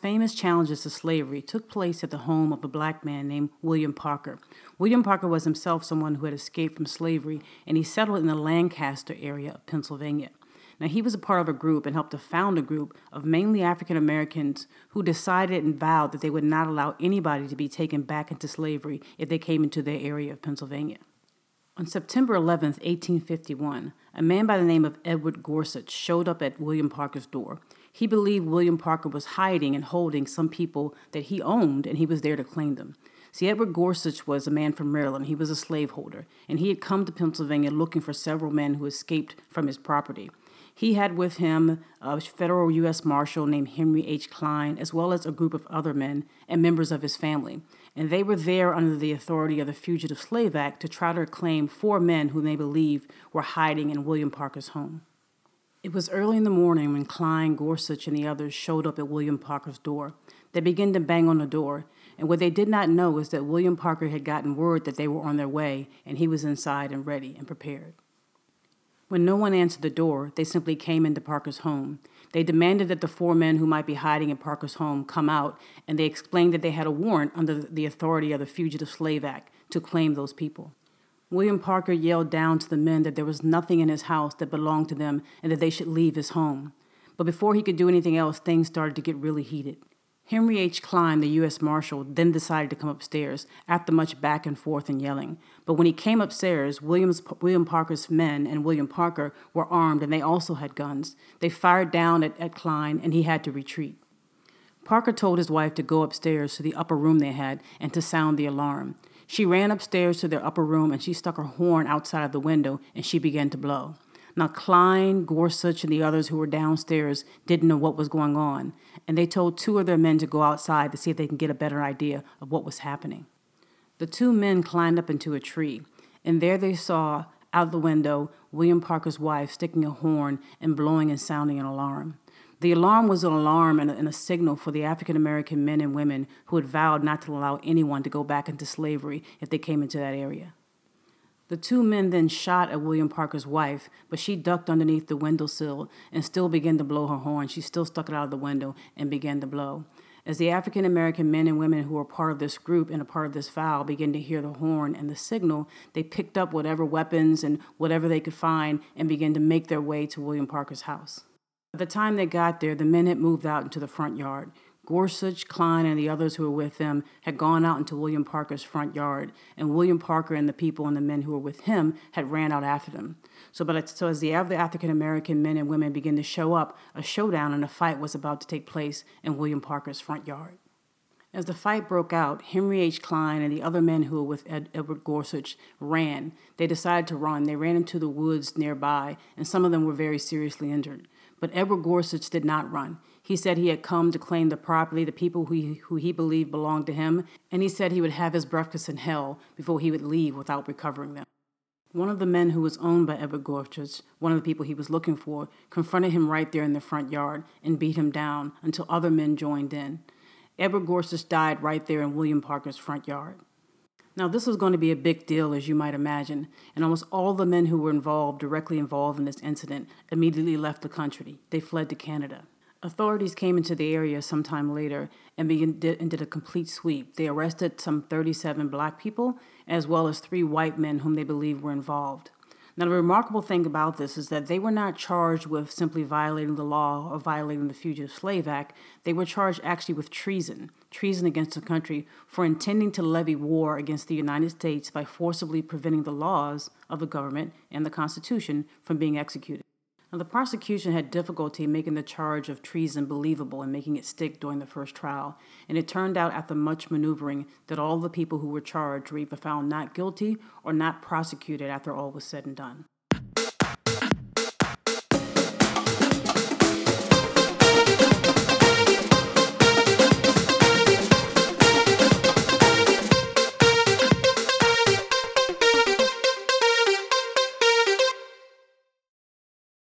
famous challenges to slavery took place at the home of a black man named William Parker. William Parker was himself someone who had escaped from slavery, and he settled in the Lancaster area of Pennsylvania. Now, he was a part of a group and helped to found a group of mainly African Americans who decided and vowed that they would not allow anybody to be taken back into slavery if they came into their area of Pennsylvania. On September 11, 1851, a man by the name of Edward Gorsuch showed up at William Parker's door. He believed William Parker was hiding and holding some people that he owned, and he was there to claim them. See, Edward Gorsuch was a man from Maryland. He was a slaveholder, and he had come to Pennsylvania looking for several men who escaped from his property. He had with him a federal U.S. Marshal named Henry H. Kline, as well as a group of other men and members of his family. And they were there under the authority of the Fugitive Slave Act to try to claim four men whom they believed were hiding in William Parker's home. It was early in the morning when Kline, Gorsuch, and the others showed up at William Parker's door. They began to bang on the door, and what they did not know is that William Parker had gotten word that they were on their way, and he was inside and ready and prepared. When no one answered the door, they simply came into Parker's home. They demanded that the four men who might be hiding in Parker's home come out, and they explained that they had a warrant under the authority of the Fugitive Slave Act to claim those people. William Parker yelled down to the men that there was nothing in his house that belonged to them and that they should leave his home. But before he could do anything else, things started to get really heated. Henry H. Kline, the U.S. Marshal, then decided to come upstairs after much back and forth and yelling. But when he came upstairs, Williams, William Parker's men and William Parker were armed and they also had guns. They fired down at, at Kline and he had to retreat. Parker told his wife to go upstairs to the upper room they had and to sound the alarm. She ran upstairs to their upper room and she stuck her horn outside of the window and she began to blow. Now, Kline, Gorsuch, and the others who were downstairs didn't know what was going on, and they told two of their men to go outside to see if they can get a better idea of what was happening. The two men climbed up into a tree, and there they saw, out of the window, William Parker's wife sticking a horn and blowing and sounding an alarm. The alarm was an alarm and a, and a signal for the African American men and women who had vowed not to allow anyone to go back into slavery if they came into that area. The two men then shot at William Parker's wife, but she ducked underneath the windowsill and still began to blow her horn. She still stuck it out of the window and began to blow. As the African American men and women who were part of this group and a part of this vow began to hear the horn and the signal, they picked up whatever weapons and whatever they could find and began to make their way to William Parker's house. By the time they got there, the men had moved out into the front yard. Gorsuch, Kline, and the others who were with them had gone out into William Parker's front yard, and William Parker and the people and the men who were with him had ran out after them. So, but so as the other African American men and women began to show up, a showdown and a fight was about to take place in William Parker's front yard. As the fight broke out, Henry H. Kline and the other men who were with Ed, Edward Gorsuch ran. They decided to run. They ran into the woods nearby, and some of them were very seriously injured. But Edward Gorsuch did not run. He said he had come to claim the property, the people who he, who he believed belonged to him, and he said he would have his breakfast in hell before he would leave without recovering them. One of the men who was owned by Edward Gorsuch, one of the people he was looking for, confronted him right there in the front yard and beat him down until other men joined in. Edward Gorsuch died right there in William Parker's front yard. Now, this was going to be a big deal, as you might imagine, and almost all the men who were involved, directly involved in this incident, immediately left the country. They fled to Canada. Authorities came into the area sometime later and, began, did, and did a complete sweep. They arrested some 37 black people, as well as three white men whom they believed were involved. Now, the remarkable thing about this is that they were not charged with simply violating the law or violating the Fugitive Slave Act. They were charged actually with treason, treason against the country, for intending to levy war against the United States by forcibly preventing the laws of the government and the Constitution from being executed. Now, the prosecution had difficulty making the charge of treason believable and making it stick during the first trial, and it turned out after much maneuvering that all the people who were charged were either found not guilty or not prosecuted after all was said and done.